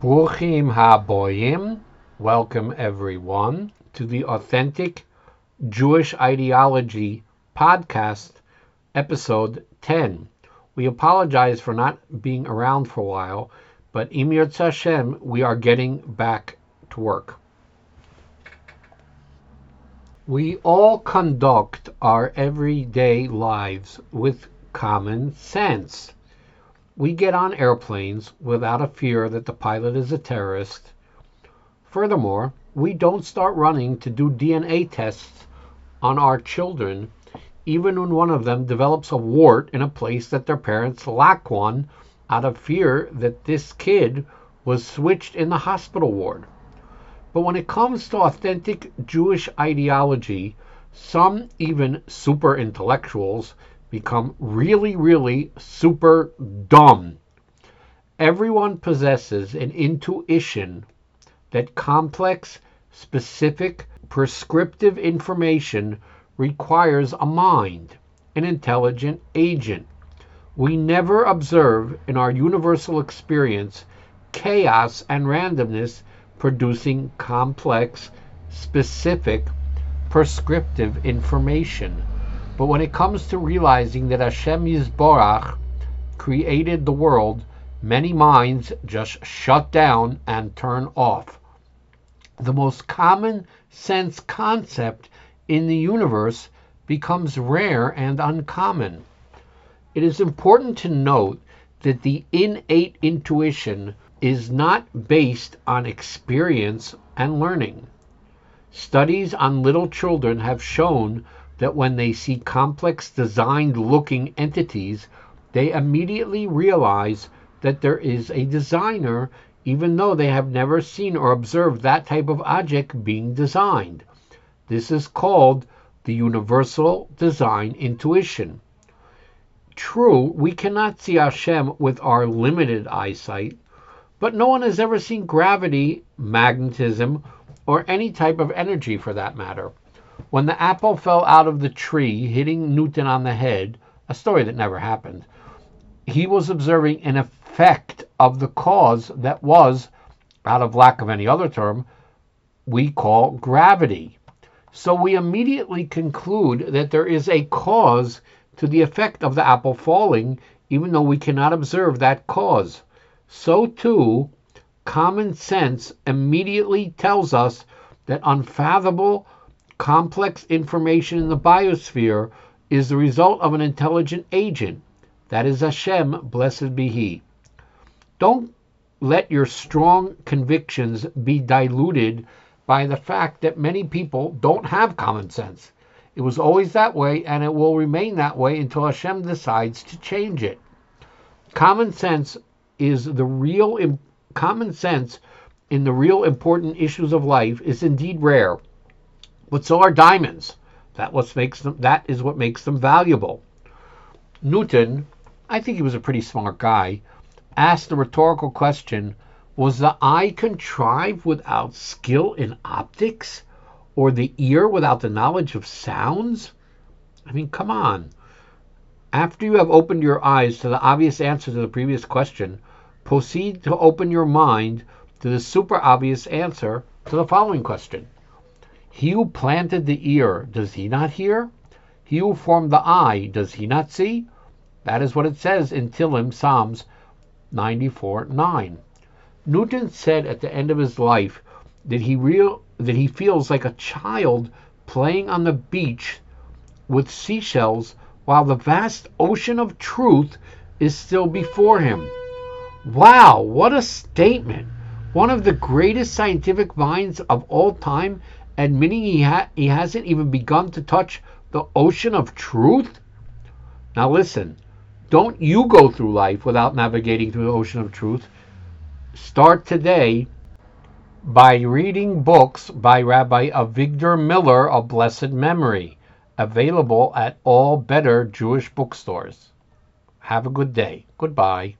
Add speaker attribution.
Speaker 1: Bruchim Haboyim, welcome everyone to the Authentic Jewish Ideology podcast, episode 10. We apologize for not being around for a while, but Emir Hashem, we are getting back to work. We all conduct our everyday lives with common sense. We get on airplanes without a fear that the pilot is a terrorist. Furthermore, we don't start running to do DNA tests on our children, even when one of them develops a wart in a place that their parents lack one, out of fear that this kid was switched in the hospital ward. But when it comes to authentic Jewish ideology, some even super intellectuals become really, really super dumb. Everyone possesses an intuition that complex, specific, prescriptive information requires a mind, an intelligent agent. We never observe in our universal experience chaos and randomness producing complex, specific, prescriptive information. But when it comes to realizing that Hashem Yisborach created the world, many minds just shut down and turn off. The most common sense concept in the universe becomes rare and uncommon. It is important to note that the innate intuition is not based on experience and learning. Studies on little children have shown that when they see complex designed looking entities, they immediately realize that there is a designer, even though they have never seen or observed that type of object being designed. This is called the universal design intuition. True, we cannot see Hashem with our limited eyesight, but no one has ever seen gravity, magnetism, or any type of energy for that matter. When the apple fell out of the tree, hitting Newton on the head, a story that never happened, he was observing an effect of the cause that was, out of lack of any other term, we call gravity. So we immediately conclude that there is a cause to the effect of the apple falling, even though we cannot observe that cause. So too, common sense immediately tells us that unfathomable complex information in the biosphere is the result of an intelligent agent. That is Hashem, blessed be He. Don't let your strong convictions be diluted by the fact that many people don't have common sense. It was always that way, and it will remain that way until Hashem decides to change it. Common sense is the real common sense in the real important issues of life is indeed rare but so are diamonds. That what makes them that is what makes them valuable. Newton, I think he was a pretty smart guy, asked the rhetorical question, was the eye contrived without skill in optics? Or the ear without the knowledge of sounds? I mean, come on. After you have opened your eyes to the obvious answer to the previous question, proceed to open your mind to the super obvious answer to the following question. He who planted the ear, does he not hear? He who formed the eye, does he not see? That is what it says in Tehillim, Psalms 94 9. Newton said at the end of his life that he real that he feels like a child playing on the beach with seashells while the vast ocean of truth is still before him. Wow, what a statement! One of the greatest scientific minds of all time admitting he, ha- he hasn't even begun to touch the ocean of truth? Now, listen, don't you go through life without navigating through the ocean of truth. Start today by reading books by Rabbi Avigdor Miller of blessed memory, available at all better Jewish bookstores. Have a good day. Goodbye.